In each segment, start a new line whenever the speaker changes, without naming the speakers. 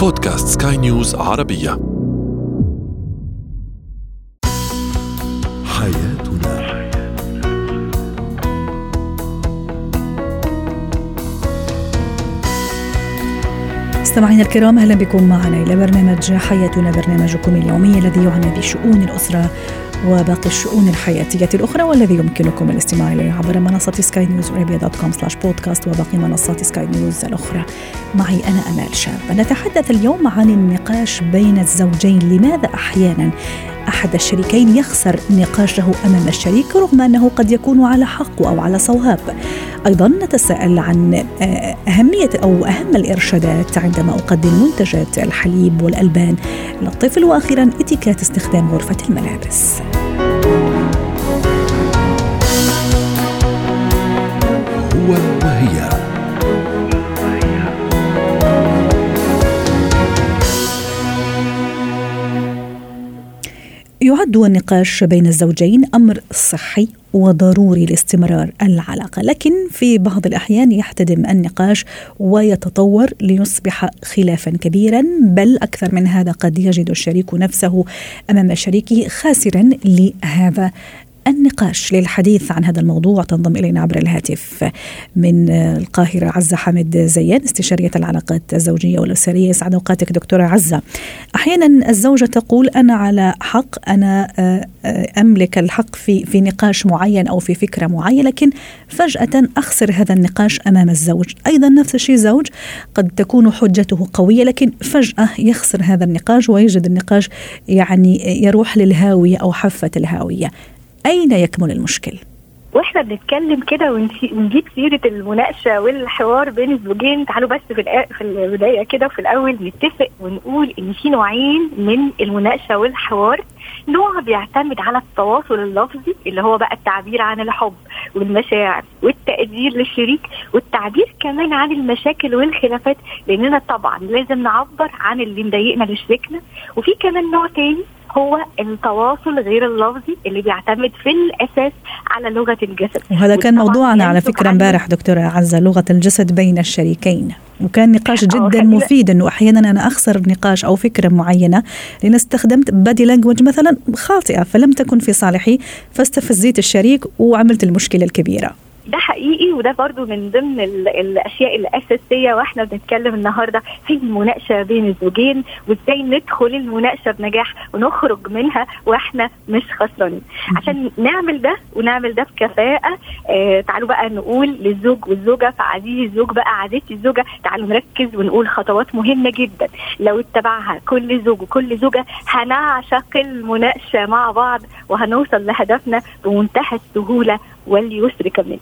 بودكاست سكاي نيوز عربية. حياتنا.
مستمعينا الكرام أهلا بكم معنا إلى برنامج حياتنا برنامجكم اليومي الذي يعنى بشؤون الأسرة وباقي الشؤون الحياتية الأخرى والذي يمكنكم الاستماع إليه عبر منصة Sky News Arabia dot com slash podcast وباقي منصات سكاي نيوز الأخرى. معي أنا أمال شاب. نتحدث اليوم عن النقاش بين الزوجين. لماذا أحيانا أحد الشريكين يخسر نقاشه أمام الشريك رغم أنه قد يكون على حق أو على صواب؟ أيضا نتساءل عن آه، أهمية أو أهم الإرشادات عندما أقدم منتجات الحليب والألبان للطفل. وأخيرا إتيكات استخدام غرفة الملابس.
هو وهي
يعد النقاش بين الزوجين أمر صحي وضروري لاستمرار العلاقة، لكن في بعض الأحيان يحتدم النقاش ويتطور ليصبح خلافا كبيرا، بل أكثر من هذا قد يجد الشريك نفسه أمام شريكه خاسرا لهذا النقاش للحديث عن هذا الموضوع تنضم إلينا عبر الهاتف من القاهرة عزة حامد زيان استشارية العلاقات الزوجية والأسرية يسعد أوقاتك دكتورة عزة. أحيانا الزوجة تقول أنا على حق أنا آه، آه، أملك الحق في في نقاش معين أو في فكرة معينة لكن فجأة أخسر هذا النقاش أمام الزوج، أيضا نفس الشيء زوج قد تكون حجته قوية لكن فجأة يخسر هذا النقاش ويجد النقاش يعني يروح للهاوية أو حافة الهاوية. أين يكمن المشكل؟
وإحنا بنتكلم كده ونجيب سيرة المناقشة والحوار بين الزوجين. تعالوا بس في في البداية كده وفي الأول نتفق ونقول إن في نوعين من المناقشة والحوار. نوع بيعتمد على التواصل اللفظي اللي هو بقى التعبير عن الحب والمشاعر والتقدير للشريك والتعبير كمان عن المشاكل والخلافات. لأننا طبعا لازم نعبر عن اللي مضايقنا لشريكنا. وفي كمان نوع تاني هو التواصل غير اللفظي اللي بيعتمد في الأساس على لغة الجسد.
وهذا كان موضوعنا على فكرة امبارح دكتورة عزة لغة الجسد بين الشريكين. وكان نقاش جدا مفيد إنه أحيانا أنا أخسر نقاش أو فكرة معينة لأن استخدمت بادي لانجوج مثلا خاطئة فلم تكن في صالحي فاستفزيت الشريك وعملت المشكلة الكبيرة.
ده حقيقي وده برضو من ضمن الأشياء الأساسية وإحنا بنتكلم النهارده في المناقشة بين الزوجين وإزاي ندخل المناقشة بنجاح ونخرج منها وإحنا مش خسرانين. عشان نعمل ده ونعمل ده بكفاءة آه تعالوا بقى نقول للزوج والزوجة فعزيزي الزوج بقى عزيزتي الزوجة تعالوا نركز ونقول خطوات مهمة جدا. لو اتبعها كل زوج وكل زوجة هنعشق المناقشة مع بعض وهنوصل لهدفنا بمنتهى السهولة واليسر كمان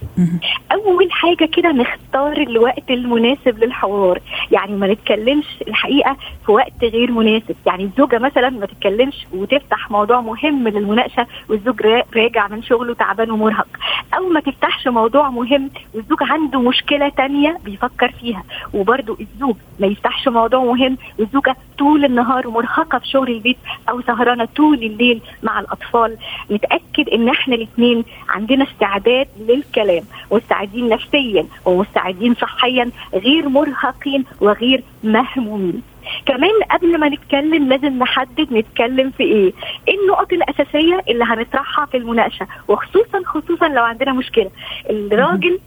أول حاجة كده نختار الوقت المناسب للحوار. يعني ما نتكلمش الحقيقة في وقت غير مناسب. يعني الزوجة مثلا ما تتكلمش وتفتح موضوع مهم للمناقشة والزوج راجع من شغله تعبان ومرهق. أو ما تفتحش موضوع مهم والزوج عنده مشكلة تانية بيفكر فيها. وبرده الزوج ما يفتحش موضوع مهم والزوجة طول النهار مرهقة في شغل البيت أو سهرانة طول الليل مع الأطفال. نتاكد إن إحنا الاثنين عندنا استعداد للكلام مستعدين نفسيا ومستعدين صحيا غير مرهقين وغير مهمومين. كمان قبل ما نتكلم لازم نحدد نتكلم في إيه؟ إيه النقط الأساسية اللي هنطرحها في المناقشة؟ وخصوصا خصوصا لو عندنا مشكلة. الراجل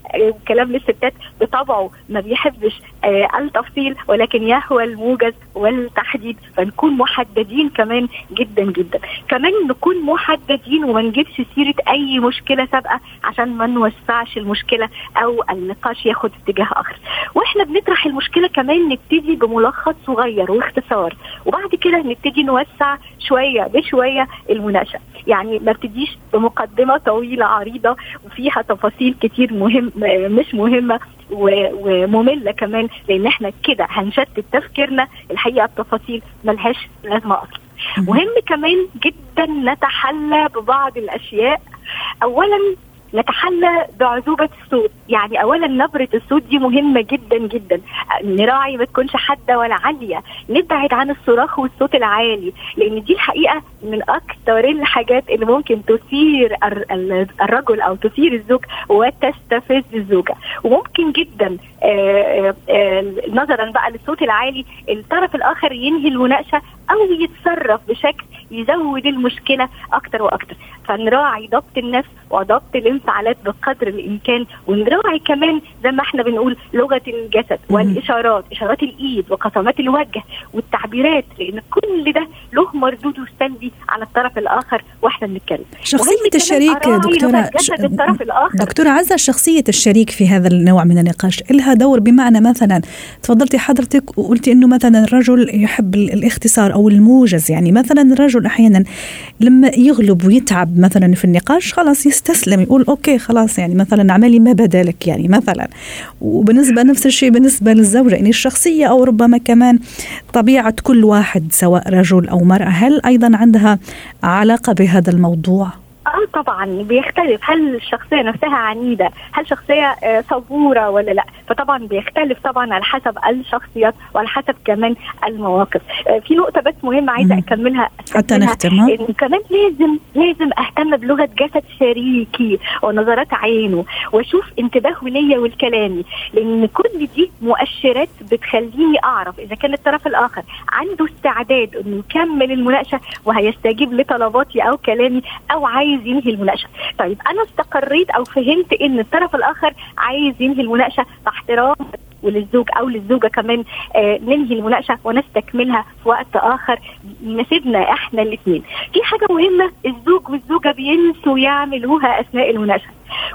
كلام للستات بطبعه ما بيحبش آه التفصيل ولكن يهوى الموجز والتحديد فنكون محددين كمان جدا جدا. كمان نكون محددين وما نجيبش سيرة أي مشكلة سابقة عشان ما نوسعش المشكلة أو النقاش ياخد اتجاه آخر. وإحنا بنطرح المشكلة كمان نبتدي بملخص صغير واختصار وبعد كده نبتدي نوسع شوية بشوية المناقشة. يعني ما ابتديش بمقدمة طويلة عريضة وفيها تفاصيل كتير مهم مش مهمة. ومملة كمان لأن إحنا كده هنشتت تفكيرنا. الحقيقة التفاصيل ملهاش لازمة أصلا. مهم كمان جدا نتحلى ببعض الأشياء. اولا نتحلى بعذوبة الصوت يعني أولا نبرة الصوت دي مهمة جدا جدا. نراعي ما تكونش حادة ولا عالية. نبعد عن الصراخ والصوت العالي لأن دي الحقيقة من أكثر الحاجات اللي ممكن تثير الرجل أو تثير الزوج وتستفز الزوجة. وممكن جدا آآ آآ نظرا بقى للصوت العالي الطرف الآخر ينهي المناقشة أو يتصرف بشكل يزود المشكلة أكتر وأكتر. فنراعي ضبط النفس وضبط الانفعالات بقدر الإمكان ونراعي كمان زي ما إحنا بنقول لغة الجسد والإشارات إشارات الإيد وقسمات الوجه والتعبيرات لأن كل ده له مردوده السلبي على الطرف الآخر وإحنا بنتكلم.
شخصية الشريك دكتورة
الطرف الآخر.
دكتورة عزة شخصية الشريك في هذا النوع من النقاش لها دور بمعنى مثلا تفضلتي حضرتك وقلتي إنه مثلا الرجل يحب الاختصار أو الموجز يعني مثلا الرجل أحيانا لما يغلب ويتعب مثلا في النقاش خلاص يستسلم يقول أوكي خلاص يعني مثلا اعملي ما بدا لك يعني مثلا. وبالنسبة نفس الشيء بالنسبة للزوجة يعني الشخصية أو ربما كمان طبيعة كل واحد سواء رجل أو مرأة هل أيضا عندها علاقة بهذا الموضوع؟
آه طبعا بيختلف. هل الشخصية نفسها عنيدة؟ هل شخصية آه صبورة ولا لا؟ فطبعا بيختلف طبعا على حسب الشخصيات وعلى حسب كمان المواقف. آه في نقطة بس مهمه عايزة أكملها
حتى نختم
انه كمان لازم لازم أهتم بلغة جسد شريكي ونظرات عينه وأشوف انتباهه ليا والكلامي لأن كل دي مؤشرات بتخليني أعرف إذا كان الطرف الآخر عنده استعداد إنه يكمل المناقشة وهيستجيب لطلباتي أو كلامي أو عايز عايز ينهي المناقشة. طيب أنا استقريت أو فهمت إن الطرف الآخر عايز ينهي المناقشة باحترام وللزوج أو للزوجة كمان آه ننهي المناقشة ونستكملها في وقت آخر. يناسبنا إحنا الاثنين. في حاجة مهمة الزوج والزوجة بينسوا يعملوها أثناء المناقشة.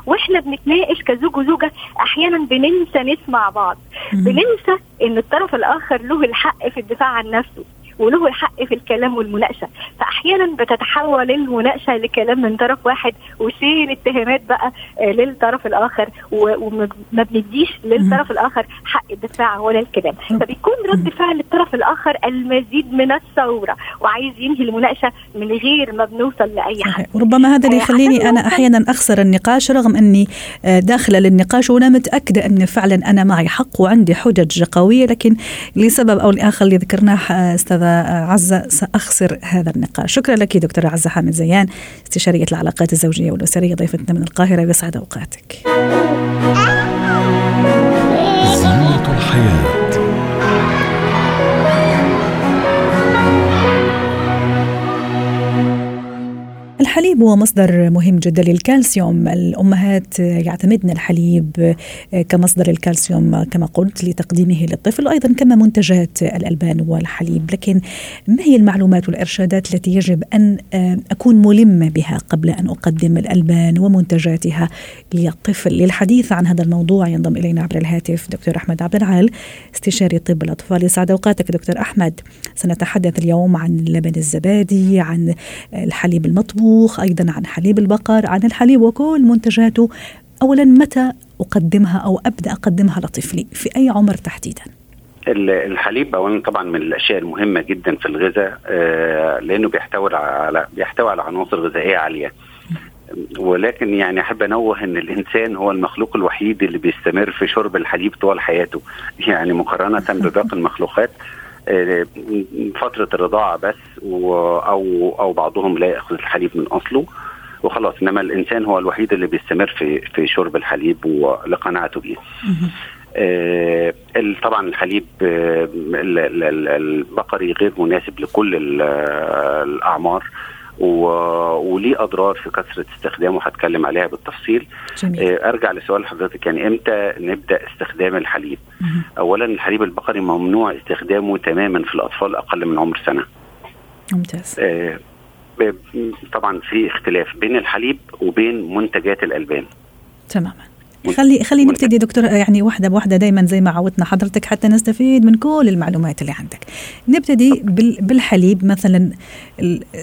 وإحنا بنتناقش كزوج وزوجة أحيانا بننسى نسمع بعض. بننسى إن الطرف الآخر له الحق في الدفاع عن نفسه. وله الحق في الكلام والمناقشة. فأحيانا بتتحول المناقشة لكلام من طرف واحد وسيل اتهامات بقى للطرف الآخر وما بنديش للطرف الآخر حق الدفاع ولا الكلام. فبيكون رد فعل الطرف الآخر المزيد من الثورة وعايز ينهي المناقشة من غير ما بنوصل لأي حد.
وربما هذا اللي يخليني أنا أحيانا أخسر النقاش رغم أني داخله للنقاش وأنا متأكدة أن فعلا أنا معي حق وعندي حجج قوية لكن لسبب أو لآخر اللي ذكرناه أستاذة عزة سأخسر هذا النقاش. شكرا لك دكتورة عزة حامد زيان استشارية العلاقات الزوجية والأسرية ضيفتنا من القاهرة يسعد أوقاتك.
زينة الحياة.
الحليب هو مصدر مهم جدا للكالسيوم. الأمهات يعتمدن الحليب كمصدر الكالسيوم كما قلت لتقديمه للطفل وأيضا كما منتجات الألبان والحليب. لكن ما هي المعلومات والإرشادات التي يجب أن أكون ملمة بها قبل أن أقدم الألبان ومنتجاتها للطفل؟ للحديث عن هذا الموضوع ينضم إلينا عبر الهاتف دكتور أحمد عبد العال استشاري طب الأطفال. يسعد أوقاتك دكتور أحمد. سنتحدث اليوم عن اللبن الزبادي عن الحليب المطبوخ الطبوخ أيضا عن حليب البقر عن الحليب وكل منتجاته. أولا متى أقدمها أو أبدأ أقدمها لطفلي؟ في أي عمر تحديدا؟
الحليب اولا طبعا من الأشياء المهمة جدا في الغذاء لأنه بيحتوي على بيحتوي على عناصر غذائية عالية. ولكن يعني أحب أنوه إن الإنسان هو المخلوق الوحيد اللي بيستمر في شرب الحليب طوال حياته. يعني مقارنة بباقي المخلوقات فترة الرضاعة بس أو أو بعضهم لا يأخذ الحليب من أصله وخلاص إنما الإنسان هو الوحيد اللي بيستمر في في شرب الحليب ولقناعته به. آه طبعا الحليب آه البقري غير مناسب لكل الأعمار وليه أضرار في كثرة استخدامه هتكلم عليها بالتفصيل.
جميل.
آه أرجع لسؤال حضرتك يعني إمتى نبدأ استخدام الحليب؟
مم.
اولا الحليب البقري ممنوع استخدامه تماما في الأطفال أقل من عمر سنة.
ممتاز.
آه طبعا في اختلاف بين الحليب وبين منتجات الألبان.
تماما. خلي خلي نبتدي دكتور يعني واحدة بواحده دايما زي ما عودنا حضرتك حتى نستفيد من كل المعلومات اللي عندك. نبتدي بالحليب مثلا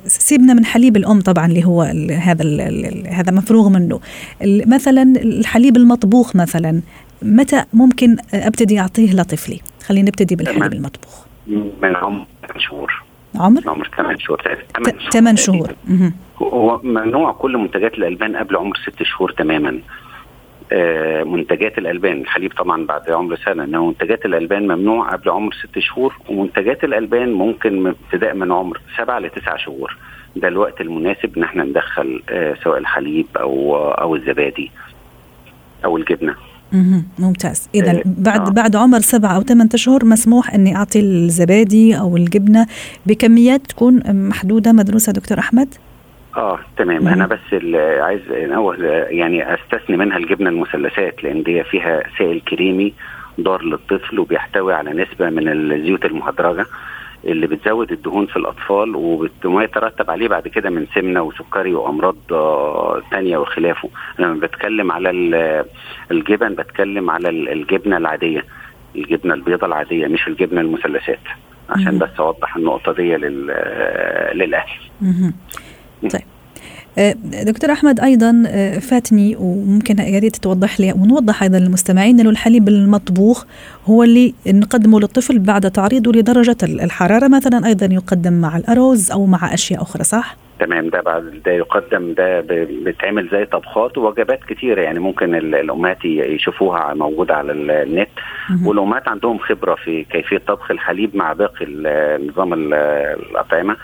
سيبنا من حليب الأم طبعا اللي هو ال هذا ال هذا مفروغ منه. مثلا الحليب المطبوخ مثلا متى ممكن أبتدي أعطيه لطفلي؟ خلينا نبتدي بالحليب المطبوخ.
من عمر شهور.
عمر؟
عمر 8 شهور
8 شهور.
هو ممنوع كل منتجات الألبان قبل عمر ست شهور تماما. آه، منتجات الألبان. الحليب طبعا بعد عمر سنة إنما منتجات الألبان ممنوع قبل عمر ست شهور ومنتجات الألبان ممكن ابتداء من عمر سبعة لتسعة شهور. ده الوقت المناسب إن إحنا ندخل آه، سواء الحليب أو أو الزبادي أو
الجبنة. ممتاز. اذا
إيه،
بعد
آه.
بعد عمر سبعة أو ثمان اشهر مسموح إني أعطي الزبادي أو الجبنة بكميات تكون محدودة. مدروسة دكتور أحمد؟
آه تمام. أنا بس عايز أنوه يعني أستثني منها الجبنه المثلثات لأن دي فيها سائل كريمي ضار للطفل وبيحتوي على نسبة من الزيوت المهدرجة اللي بتزود الدهون في الأطفال وما يترتب عليه بعد كده من سمنة وسكري وأمراض آه، تانية وخلافه لما بتكلم على ال- الجبن بتكلم على ال- الجبنة العادية الجبنة البيضاء العادية مش الجبنة المثلثات عشان. بس أوضح النقطة دي لل-
للأهل. طيب آه، دكتور أحمد أيضا آه، فاتني وممكن يا ريت توضح لي ونوضح أيضا للمستمعين إنه الحليب المطبوخ هو اللي نقدمه للطفل بعد تعريضه لدرجة الحرارة مثلا أيضا يقدم مع الأرز أو مع أشياء أخرى صح؟
تمام ده بعد ده يقدم ده بيتعمل زي طبخات ووجبات كتيرة يعني ممكن ال- الأمهات يشوفوها موجودة على ال- النت. والأمهات عندهم خبرة في كيفية طبخ الحليب مع باقي نظام ال- الأطعمة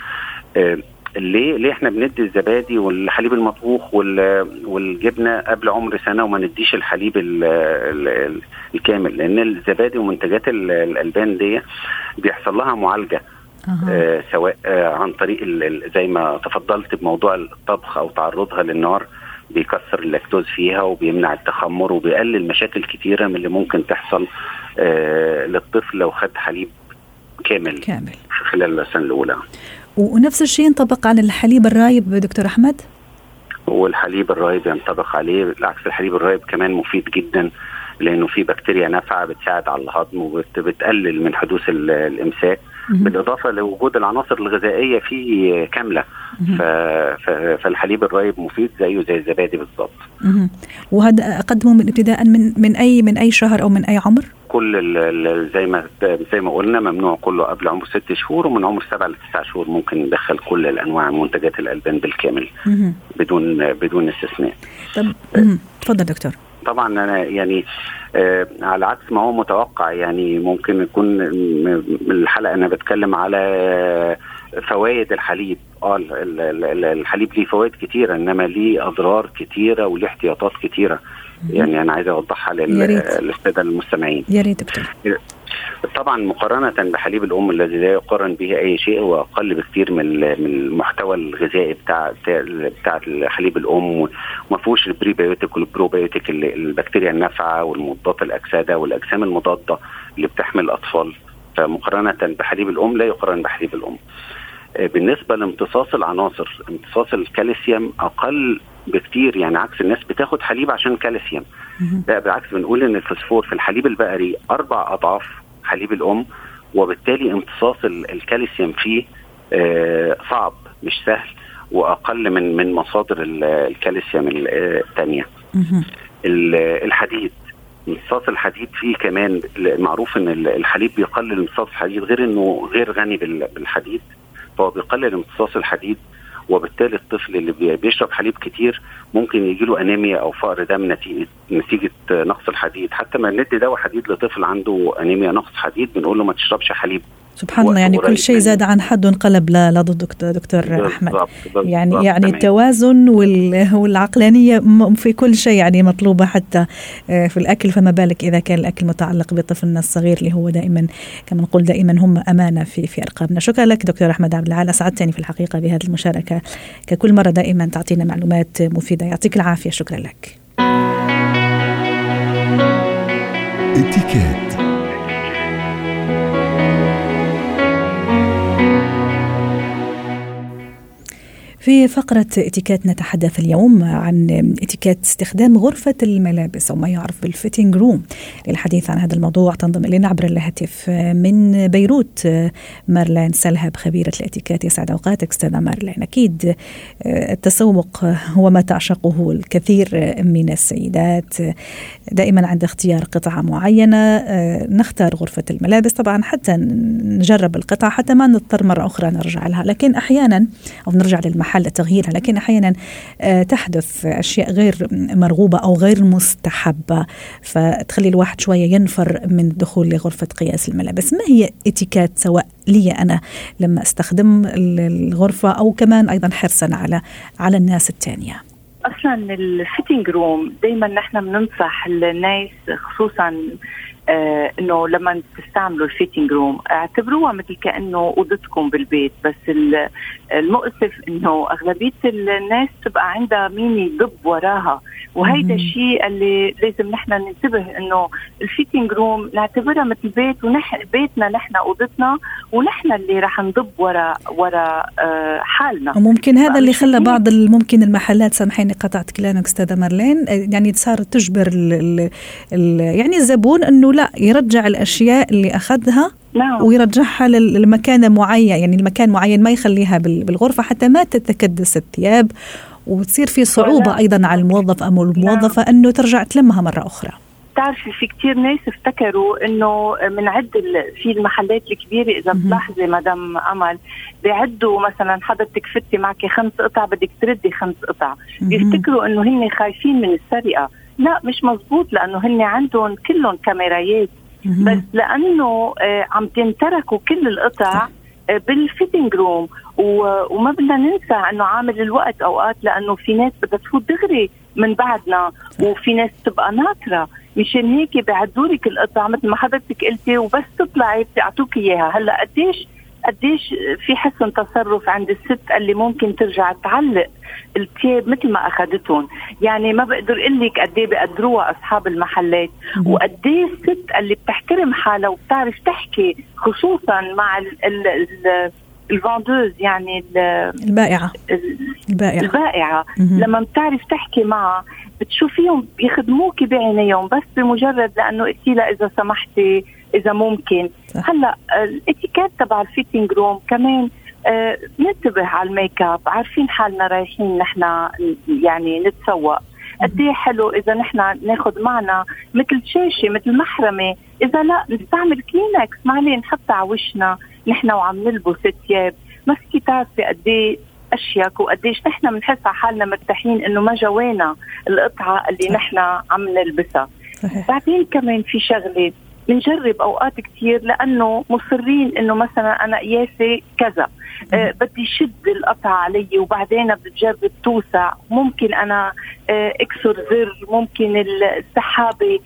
آه، ليه ليه إحنا بندي الزبادي والحليب المطبوخ وال- والجبنة قبل عمر سنة وما نديش الحليب ال ال الكامل؟ لأن الزبادي ومنتجات ال- الألبان دي بيحصل لها
معالجة.
آه سواء آه عن طريق زي ما تفضلت بموضوع الطبخ أو تعرضها للنار بيكسر اللاكتوز فيها وبيمنع التخمر وبيقلل مشاكل كتيرة من اللي ممكن تحصل آه للطفل لو خد حليب كامل
كامل.
خلال السنة الأولى.
ونفس الشيء ينطبق على الحليب الرايب دكتور أحمد؟
والحليب الرايب ينطبق عليه بالعكس الحليب الرايب كمان مفيد جدا لأنه فيه بكتيريا نافعة بتساعد على الهضم وبتقلل من حدوث ال-
الإمساك.
بالإضافة لوجود العناصر الغذائية فيه كاملة. فالحليب الرايب مفيد زيه زي الزبادي بالظبط.
وهذا أقدمه من ابتداء من من اي من أي شهر أو من أي عمر؟
كل ال... ال- زي ما زي ما قلنا ممنوع كله قبل عمر ست شهور ومن عمر سبع لتسع شهور ممكن ندخل كل الأنواع من منتجات الألبان بالكامل. بدون بدون استثناء
طب مهم. تفضل دكتور
طبعا أنا يعني آه على عكس ما هو متوقع يعني ممكن يكون الحلقة أنا بتكلم على فوائد الحليب آه ال- ال- ال- الحليب ليه فوائد كتيرة إنما ليه أضرار كتيرة وليه احتياطات كتيرة يعني أنا عايز
أوضحها.
للسادة المستمعين
يا ريت دكتور
طبعا مقارنة بحليب الأم الذي لا يقارن به أي شيء هو أقل بكثير من من المحتوى الغذائي بتاع بتاع حليب الأم وما فيهوش ال prebiotic وال probiotic ال- البكتيريا النافعة والمضادات الأكسدة والأجسام المضادة اللي بتحمي الأطفال فمقارنة بحليب الأم لا يقارن بحليب الأم. آه، بالنسبة لامتصاص العناصر امتصاص الكالسيوم أقل بكتير يعني عكس الناس بتاخد حليب عشان كالسيوم. لا بالعكس بنقول إن الفوسفور في الحليب البقري أربع أضعاف حليب الأم وبالتالي امتصاص ال- الكالسيوم فيه آه، صعب مش سهل وأقل من من مصادر ال- الكالسيوم ال- آه،
الثانية.
ال- الحديد امتصاص الحديد فيه كمان معروف إن ال- الحليب بيقلل امتصاص الحديد غير انه غير غني بال- بالحديد فهو بيقلل امتصاص الحديد وبالتالي الطفل اللي بي- بيشرب حليب كتير ممكن يجي له أنيميا أو فقر دم نتيجه نتيجة نقص الحديد. حتى ما ندي دواء حديد لطفل عنده أنيميا نقص حديد بنقول له ما تشربش حليب.
سبحان الله يعني كل شيء زاد عن حد انقلب لا لا ضد دكتور, دكتور أحمد.
بالظبط،
يعني يعني
تمام.
التوازن وال- والعقلانية م- في كل شيء يعني مطلوبة حتى آه، في الأكل. فما بالك إذا كان الأكل متعلق بطفلنا الصغير اللي هو دائما كما نقول دائما هم أمانة في في أرقامنا. شكرا لك دكتور أحمد عبد العال. أسعدتني في الحقيقة بهذه المشاركة. ككل مرة دائما تعطينا معلومات مفيدة. يعطيك العافية. شكرا لك.
اتكات
في فقرة اتيكيت نتحدث اليوم عن اتيكيت استخدام غرفة الملابس أو ما يعرف بال fitting room للحديث عن هذا الموضوع تنضم إلينا عبر الهاتف من بيروت. مارلين سلهب خبيرة الاتيكيت يسعد أوقاتك أستاذة مارلين. أكيد التسوق هو ما تعشقه الكثير من السيدات. دائما عند اختيار قطعة معينة نختار غرفة الملابس. طبعا حتى نجرب القطعة حتى ما نضطر مرة أخرى نرجع لها. لكن أحيانا أو نرجع للمحل محل تغييرها. لكن أحيانا آه، تحدث أشياء غير مرغوبة أو غير مستحبة فتخلي الواحد شوية ينفر من الدخول لغرفة قياس الملابس. ما هي إتيكات سواء لي أنا لما أستخدم الغرفة أو كمان أيضا حرصا على على الناس الثانية
أصلا ال fitting room دائما نحن بننصح الناس خصوصا آه إنه لما تستعملوا ال fitting room اعتبروها مثل كأنه أوضتكم بالبيت بس المؤسف إنه أغلبية الناس تبقى عندها مين يضب وراها. وهيدا الشيء اللي لازم نحن ننتبه إنه ال fitting room نعتبرها مثل بيت ونحن بيتنا نحن أوضتنا ونحن اللي رح نضب ورا ورا آه حالنا.
وممكن هذا اللي خلى بعض ممكن المحلات سامحيني قطعت كلامك أستاذة مارلين يعني صار تجبر ال ال يعني الزبون إنه لا يرجع الأشياء اللي أخذها نعم. ويرجعها للمكان معين يعني المكان معين ما يخليها بالغرفة حتى ما تتكدس الثياب وتصير في صعوبة أيضا على الموظف أو الموظفة نعم. أنه ترجع تلمها مرة أخرى.
بتعرفي في كتير ناس افتكروا إنه من عد في المحلات الكبيرة إذا بتلاحظي مدام أمل بيعدوا مثلا حضرتك فتي معك خمس قطع بدك تردي خمس قطع. بيفتكروا إنه هن خايفين من السرقة. لا مش مزبوط لأنه هن عندهم كلهم كاميرايات بس لأنه آه، عم تنتركوا كل القطع آه، بال fitting room وما بدنا ننسى إنه عامل الوقت أوقات لأنه في ناس بدها تفوت دغري من بعدنا وفي ناس تبقى ناطره مشان هيك بيعدوا لك القطع مثل ما حضرتك قلتي وبس تطلعي بتعطوك إياها. هلأ قديش قديش في حسن تصرف عند الست اللي ممكن ترجع تعلق الثياب مثل ما أخذتهم. يعني ما بقدر أقول لك قد إيه بقدروها أصحاب المحلات. وقد إيه الست اللي بتحترم حالها وبتعرف تحكي خصوصا مع ال ال ال الفاندوز يعني
البائعة.
البائعة. البائعة. لما بتعرف تحكي معها بتشوفيهم بيخدموك بعينيهم بس بمجرد لأنه قلتي لها إذا سمحتي إذا ممكن. صح. هلأ الإتيكيت تبع ال fitting room كمان آه ننتبه على ال make up عارفين حالنا رايحين نحن يعني نتسوق. قد إيه حلو إذا نحن ناخذ معنا مثل شاشة مثل محرمة. إذا لأ نستعمل كلينكس معلي نحطها على وشنا. نحن وعم نلبس ثياب ما فيكي تعرفي قد إيه اشيك وقديش نحن بنحس على حالنا مرتاحين إنه ما جوانا القطعة اللي نحن عم نلبسها. صحيح. بعدين كمان في شغلة بنجرب أوقات كثير لأنه مصرين إنه مثلا أنا قياسي كذا أه بدي شد القطعة علي وبعدين بتجرب توسع. ممكن أنا أه أكسر زر ممكن السحابة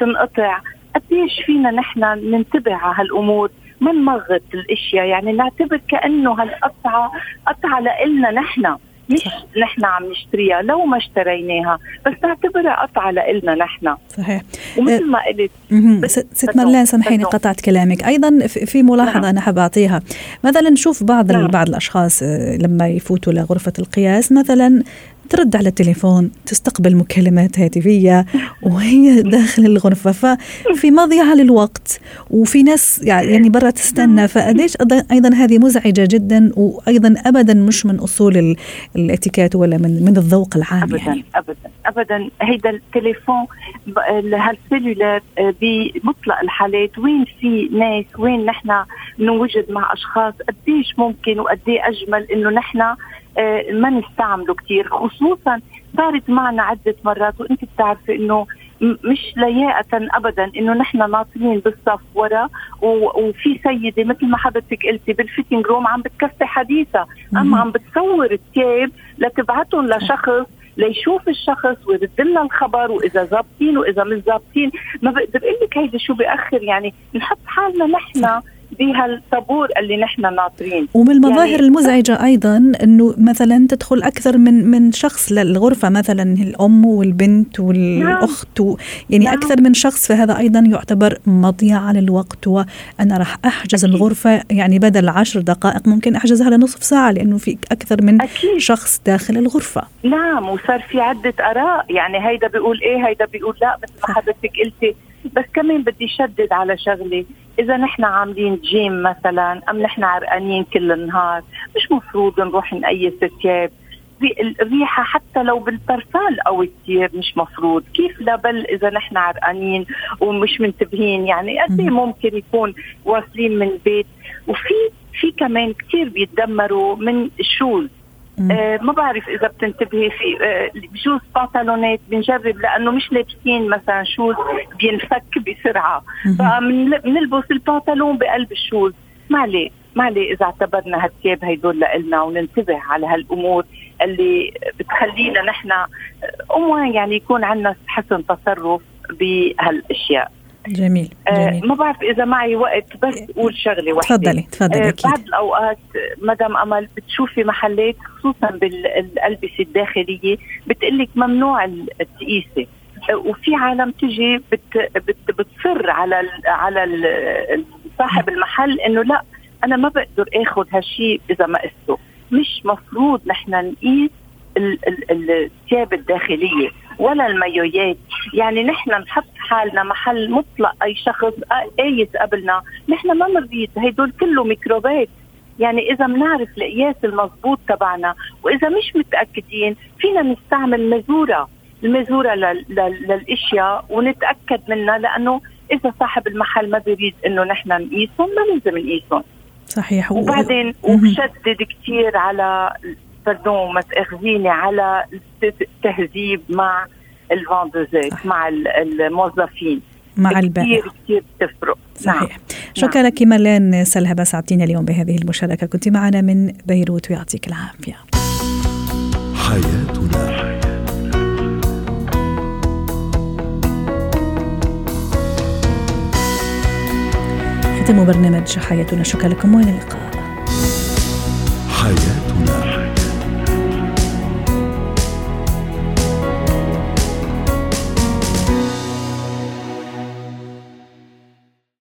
تنقطع. قديش فينا نحن ننتبه على هالأمور؟ ما نمغط الأشياء؟ يعني نعتبر كأنه هالقطعة قطعة لنا نحن. مش نحن عم نشتريها لو ما اشتريناها بس نعتبرها قطعة لنا نحن.
صحيح.
ومثل ما قلت
ست مارلين سامحيني قطعت كلامك. أيضا في ملاحظة نعم. أنا حاب أعطيها. مثلا نشوف بعض نعم. بعض الأشخاص آه، لما يفوتوا لغرفة القياس مثلا ترد على التليفون تستقبل مكالمات هاتفية وهي داخل الغرفة. ففي مضيعة للوقت وفي ناس يعني برا تستنى. فقديش أيضا هذه مزعجة جدا وأيضا أبدا مش من أصول الاتيكيت ولا من من الذوق العام
أبدا يعني. أبدا أبدا. هيدا التليفون هالسيلولار آه، بمطلق الحالات وين في ناس وين نحن نوجد مع أشخاص قديش ممكن وقد أجمل إنه نحن ما نستعمله كثير خصوصا صارت معنا عدة مرات وأنت بتعرفي إنه مش لياقة ابدا إنه نحن ناطرين بالصف ورا وفي سيدة مثل ما حضرتك قلتي بال fitting room عم بتكفي حديثها. أما عم بتصور الثياب لتبعتهم لشخص ليشوف الشخص ويرد لنا الخبر وإذا ظابطين وإذا مش ظابطين. ما بقدر أقول لك هيدا شو بيأخر يعني نحط حالنا نحن بهالطابور اللي نحن ناطرين
ومن المظاهر يعني المزعجة أيضا أنه مثلا تدخل أكثر من من شخص للغرفة مثلا الأم والبنت والأخت نعم. يعني نعم. أكثر من شخص فهذا أيضا يعتبر مضيعة للوقت وأنا راح أحجز أكيد. الغرفة يعني بدل عشر دقائق ممكن أحجزها لنصف ساعة لأنه في أكثر من أكيد. شخص داخل الغرفة
نعم وصار في عدة آراء يعني هيدا بيقول إيه هيدا بيقول لا مثل ما حضرتك قلتي بس كمان بدي شدد على شغله إذا نحن عاملين جيم مثلا أم نحن عرقانين كل النهار مش مفروض نروح نقيس ثياب الريحة حتى لو بالبرفان قوي كثير مش مفروض. كيف لا بل إذا نحن عرقانين ومش منتبهين؟ يعني قد إيه ممكن يكون واصلين من البيت وفي في كمان كثير بيتدمروا من ال shoes آه ما بعرف إذا بتنتبهي في آه بجوز بنطلونات بنجرب لأنه مش لابسين مثلا shoes بينفك بسرعة. فبنلبس البنطلون بقلب الشوز. ما عليه ما عليه إذا اعتبرنا هالثياب هيدول لنا وننتبه على هالأمور اللي بتخلينا نحن أموان يعني يكون عندنا حسن تصرف بهالأشياء.
جميل,
جميل. آه ما بعرف إذا معي وقت بس أقول شغلة واحدة
تفضلي تفضلي
آه بعض الأوقات مدام أمل بتشوفي محلات خصوصا بالألبسة الداخلية بتقلك ممنوع التقيسة. آه وفي عالم تجي بت بت بتصر على ال على ال صاحب المحل إنه لا أنا ما بقدر آخذ هالشيء إذا ما قسته. مش مفروض نحن نقيس الثياب الداخلية. ولا المايويات. يعني نحن نحط حالنا محل مطلق أي شخص قايس قبلنا. نحن ما مريض هدول كله ميكروبات. يعني إذا بنعرف القياس المضبوط تبعنا وإذا مش متأكدين فينا نستعمل مزورة. المزورة للأشياء ونتأكد منها لأنه إذا صاحب المحل ما بيريد إنه نحن نقيسهم ما لازم نقيسهم.
صحيح.
وبعدين وبشدد كثير على باردون ما تاخذيني على التهذيب مع الفاندوزات مع الموظفين.
مع البائع.
كثير كثير بتفرق
صحيح. نعم. شكرا نعم. لك مالين سلهبة سعدتينا اليوم بهذه المشاركة. كنت معنا من بيروت ويعطيك العافية. حياتنا. ختم برنامج حياتنا. شكرا لكم وإلى اللقاء. حياتنا.